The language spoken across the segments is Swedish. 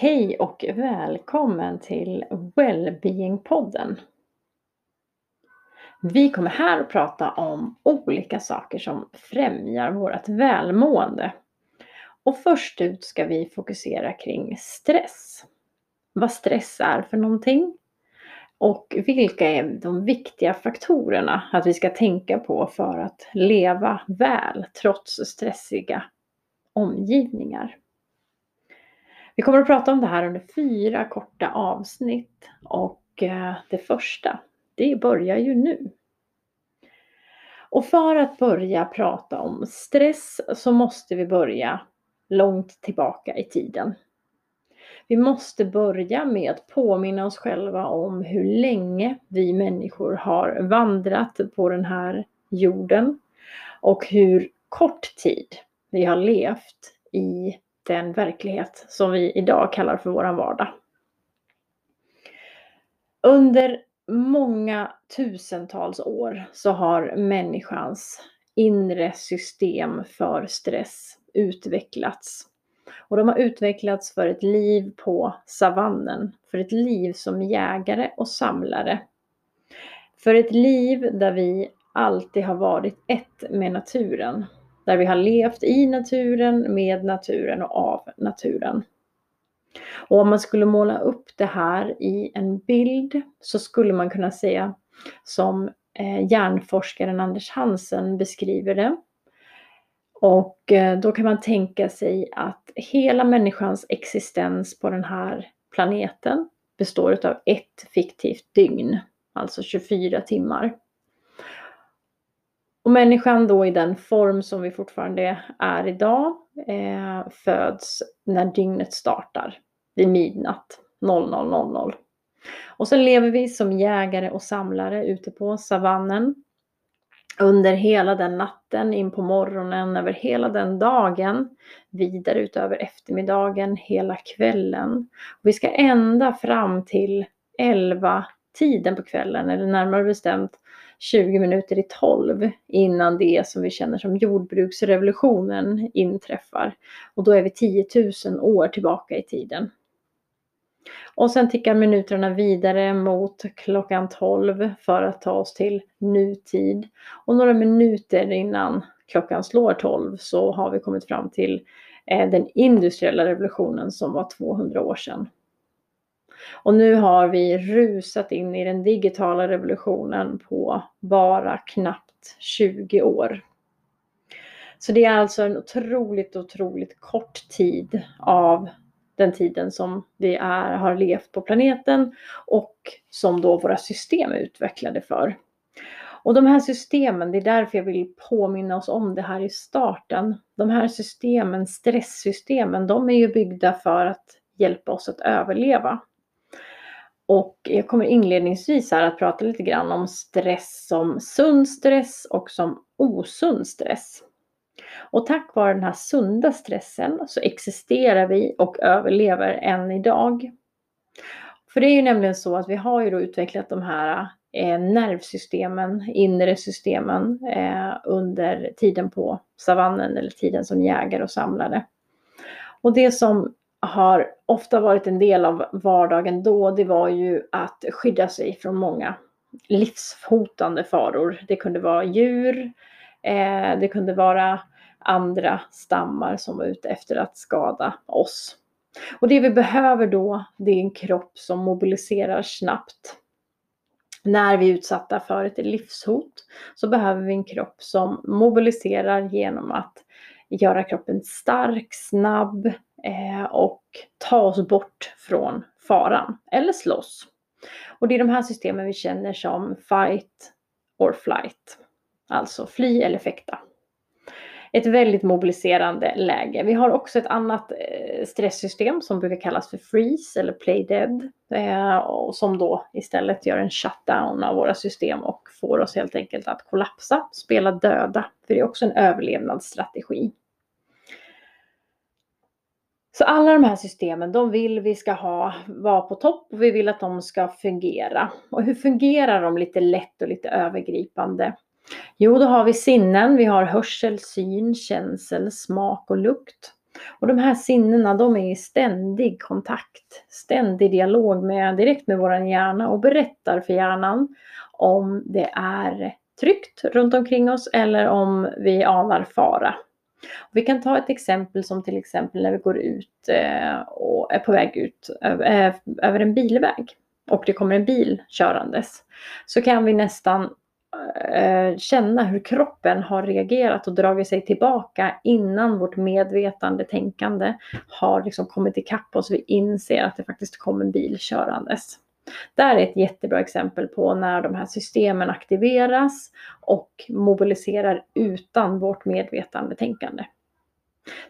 Hej och välkommen till Wellbeing-podden. Vi kommer här att prata om olika saker som främjar vårt välmående. Och först ut ska vi fokusera kring stress. Vad stress är för någonting och vilka är de viktiga faktorerna att vi ska tänka på för att leva väl trots stressiga omgivningar. Vi kommer att prata om det här under fyra korta avsnitt och eh, det första, det börjar ju nu. Och för att börja prata om stress så måste vi börja långt tillbaka i tiden. Vi måste börja med att påminna oss själva om hur länge vi människor har vandrat på den här jorden och hur kort tid vi har levt i den verklighet som vi idag kallar för våran vardag. Under många tusentals år så har människans inre system för stress utvecklats. Och de har utvecklats för ett liv på savannen, för ett liv som jägare och samlare. För ett liv där vi alltid har varit ett med naturen. Där vi har levt i naturen, med naturen och av naturen. Och om man skulle måla upp det här i en bild så skulle man kunna säga som eh, hjärnforskaren Anders Hansen beskriver det. Och eh, då kan man tänka sig att hela människans existens på den här planeten består av ett fiktivt dygn, alltså 24 timmar. Och människan då i den form som vi fortfarande är idag eh, föds när dygnet startar vid midnatt 00.00. Och sen lever vi som jägare och samlare ute på savannen under hela den natten, in på morgonen, över hela den dagen, vidare utöver eftermiddagen, hela kvällen. Och vi ska ända fram till 11 tiden på kvällen, eller närmare bestämt 20 minuter i 12 innan det som vi känner som jordbruksrevolutionen inträffar. Och då är vi 10 000 år tillbaka i tiden. Och sen tickar minuterna vidare mot klockan 12 för att ta oss till nutid. Och några minuter innan klockan slår 12 så har vi kommit fram till eh, den industriella revolutionen som var 200 år sedan. Och nu har vi rusat in i den digitala revolutionen på bara knappt 20 år. Så det är alltså en otroligt, otroligt kort tid av den tiden som vi är, har levt på planeten och som då våra system är utvecklade för. Och de här systemen, det är därför jag vill påminna oss om det här i starten. De här systemen, stresssystemen, de är ju byggda för att hjälpa oss att överleva. Och jag kommer inledningsvis här att prata lite grann om stress som sund stress och som osund stress. Och tack vare den här sunda stressen så existerar vi och överlever än idag. För det är ju nämligen så att vi har ju då utvecklat de här eh, nervsystemen, inre systemen eh, under tiden på savannen eller tiden som jägare och samlare. Och det som har ofta varit en del av vardagen då, det var ju att skydda sig från många livshotande faror. Det kunde vara djur, eh, det kunde vara andra stammar som var ute efter att skada oss. Och det vi behöver då, det är en kropp som mobiliserar snabbt. När vi är utsatta för ett livshot så behöver vi en kropp som mobiliserar genom att göra kroppen stark, snabb Eh, och ta oss bort från faran eller slåss. Och det är de här systemen vi känner som fight or flight. Alltså fly eller fäkta ett väldigt mobiliserande läge. Vi har också ett annat eh, stresssystem som brukar kallas för freeze eller play dead. Eh, och som då istället gör en shutdown av våra system och får oss helt enkelt att kollapsa, spela döda. För det är också en överlevnadsstrategi. Så alla de här systemen, de vill vi ska ha, vara på topp och vi vill att de ska fungera. Och hur fungerar de lite lätt och lite övergripande? Jo, då har vi sinnen. Vi har hörsel, syn, känsel, smak och lukt. Och de här sinnena, de är i ständig kontakt, ständig dialog med, direkt med vår hjärna och berättar för hjärnan om det är tryggt runt omkring oss eller om vi anar fara. Vi kan ta ett exempel som till exempel när vi går ut eh, och är på väg ut eh, över en bilväg och det kommer en bil körandes. Så kan vi nästan eh, känna hur kroppen har reagerat och dragit sig tillbaka innan vårt medvetande tänkande har liksom kommit ikapp oss. Vi inser att det faktiskt kommer en bil körandes. Det här är ett jättebra exempel på när de här systemen aktiveras och mobiliserar utan vårt medvetande tänkande.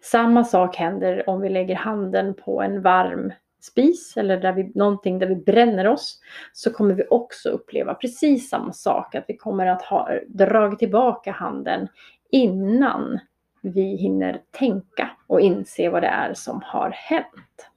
Samma sak händer om vi lägger handen på en varm spis eller där vi, någonting där vi bränner oss så kommer vi också uppleva precis samma sak. Att vi kommer att ha dragit tillbaka handen innan vi hinner tänka och inse vad det är som har hänt.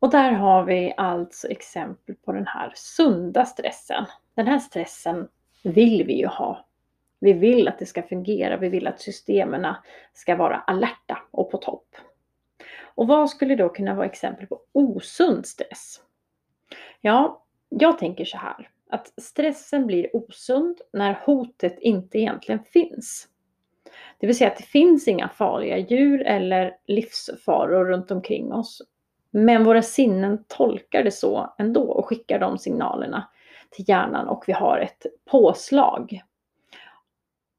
Och där har vi alltså exempel på den här sunda stressen. Den här stressen vill vi ju ha. Vi vill att det ska fungera, vi vill att systemen ska vara alerta och på topp. Och vad skulle då kunna vara exempel på osund stress? Ja, jag tänker så här att stressen blir osund när hotet inte egentligen finns. Det vill säga att det finns inga farliga djur eller livsfaror runt omkring oss men våra sinnen tolkar det så ändå och skickar de signalerna till hjärnan och vi har ett påslag.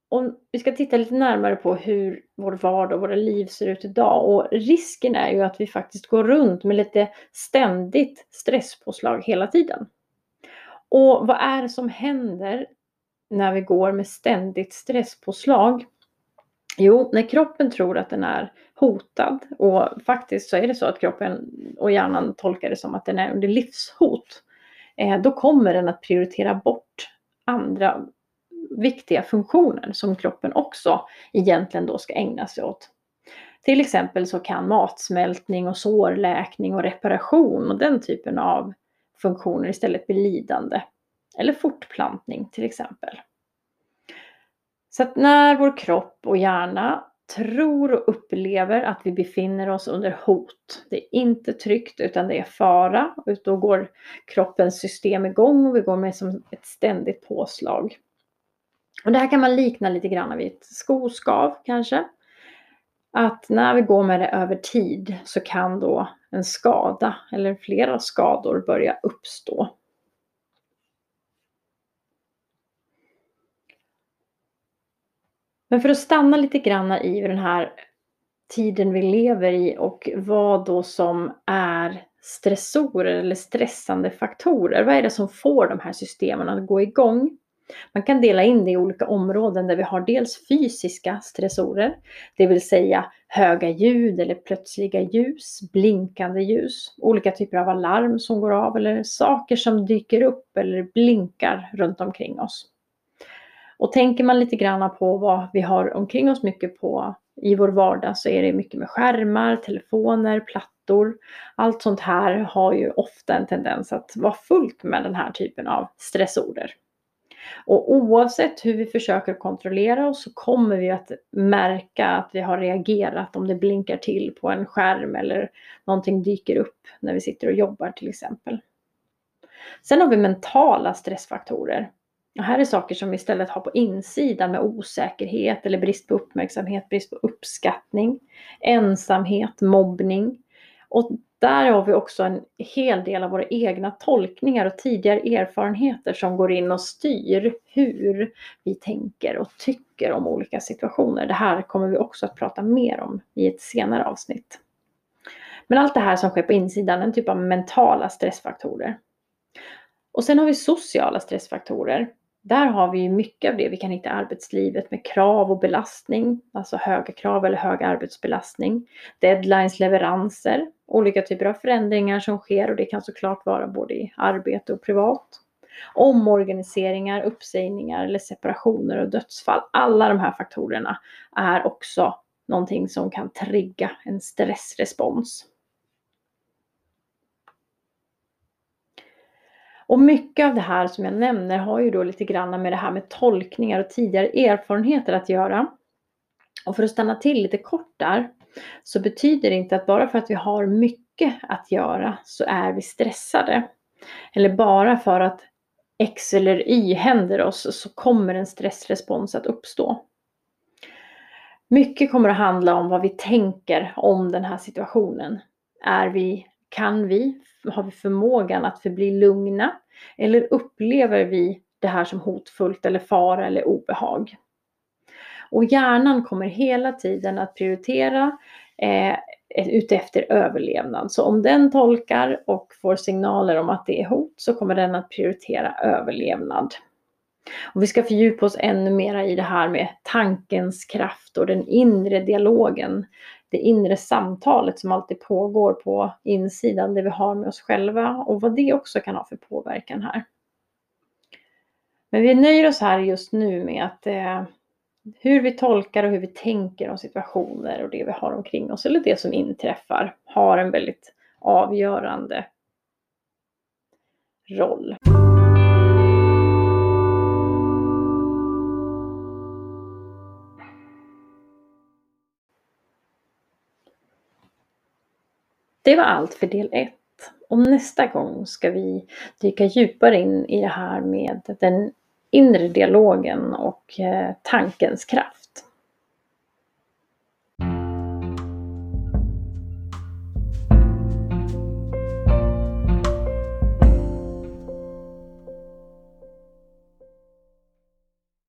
Och vi ska titta lite närmare på hur vår vardag och våra liv ser ut idag och risken är ju att vi faktiskt går runt med lite ständigt stresspåslag hela tiden. Och vad är det som händer när vi går med ständigt stresspåslag? Jo, när kroppen tror att den är hotad och faktiskt så är det så att kroppen och hjärnan tolkar det som att den är under livshot. Eh, då kommer den att prioritera bort andra viktiga funktioner som kroppen också egentligen då ska ägna sig åt. Till exempel så kan matsmältning och sårläkning och reparation och den typen av funktioner istället bli lidande. Eller fortplantning till exempel. Så att när vår kropp och hjärna tror och upplever att vi befinner oss under hot. Det är inte tryggt utan det är fara. Och då går kroppens system igång och vi går med som ett ständigt påslag. Och det här kan man likna lite grann vid ett skoskav kanske. Att när vi går med det över tid så kan då en skada eller flera skador börja uppstå. Men för att stanna lite grann i den här tiden vi lever i och vad då som är stressorer eller stressande faktorer. Vad är det som får de här systemen att gå igång? Man kan dela in det i olika områden där vi har dels fysiska stressorer, det vill säga höga ljud eller plötsliga ljus, blinkande ljus, olika typer av alarm som går av eller saker som dyker upp eller blinkar runt omkring oss. Och tänker man lite grann på vad vi har omkring oss mycket på i vår vardag så är det mycket med skärmar, telefoner, plattor. Allt sånt här har ju ofta en tendens att vara fullt med den här typen av stressorer. Och oavsett hur vi försöker kontrollera oss så kommer vi att märka att vi har reagerat om det blinkar till på en skärm eller någonting dyker upp när vi sitter och jobbar till exempel. Sen har vi mentala stressfaktorer och här är saker som vi istället har på insidan med osäkerhet eller brist på uppmärksamhet, brist på uppskattning, ensamhet, mobbning. Och där har vi också en hel del av våra egna tolkningar och tidigare erfarenheter som går in och styr hur vi tänker och tycker om olika situationer. Det här kommer vi också att prata mer om i ett senare avsnitt. Men allt det här som sker på insidan, en typ av mentala stressfaktorer. Och sen har vi sociala stressfaktorer. Där har vi mycket av det vi kan hitta i arbetslivet med krav och belastning, alltså höga krav eller hög arbetsbelastning, deadlines, leveranser, olika typer av förändringar som sker och det kan såklart vara både i arbete och privat. Omorganiseringar, uppsägningar eller separationer och dödsfall. Alla de här faktorerna är också någonting som kan trigga en stressrespons. Och mycket av det här som jag nämner har ju då lite grann med det här med tolkningar och tidigare erfarenheter att göra. Och för att stanna till lite kort där så betyder det inte att bara för att vi har mycket att göra så är vi stressade. Eller bara för att X eller Y händer oss så kommer en stressrespons att uppstå. Mycket kommer att handla om vad vi tänker om den här situationen. Är vi, kan vi, har vi förmågan att förbli lugna? Eller upplever vi det här som hotfullt eller fara eller obehag? Och hjärnan kommer hela tiden att prioritera eh, utefter överlevnad. Så om den tolkar och får signaler om att det är hot så kommer den att prioritera överlevnad. Och vi ska fördjupa oss ännu mera i det här med tankens kraft och den inre dialogen. Det inre samtalet som alltid pågår på insidan, det vi har med oss själva och vad det också kan ha för påverkan här. Men vi nöjer oss här just nu med att eh, hur vi tolkar och hur vi tänker om situationer och det vi har omkring oss eller det som inträffar har en väldigt avgörande roll. Det var allt för del 1. Och nästa gång ska vi dyka djupare in i det här med den inre dialogen och eh, tankens kraft.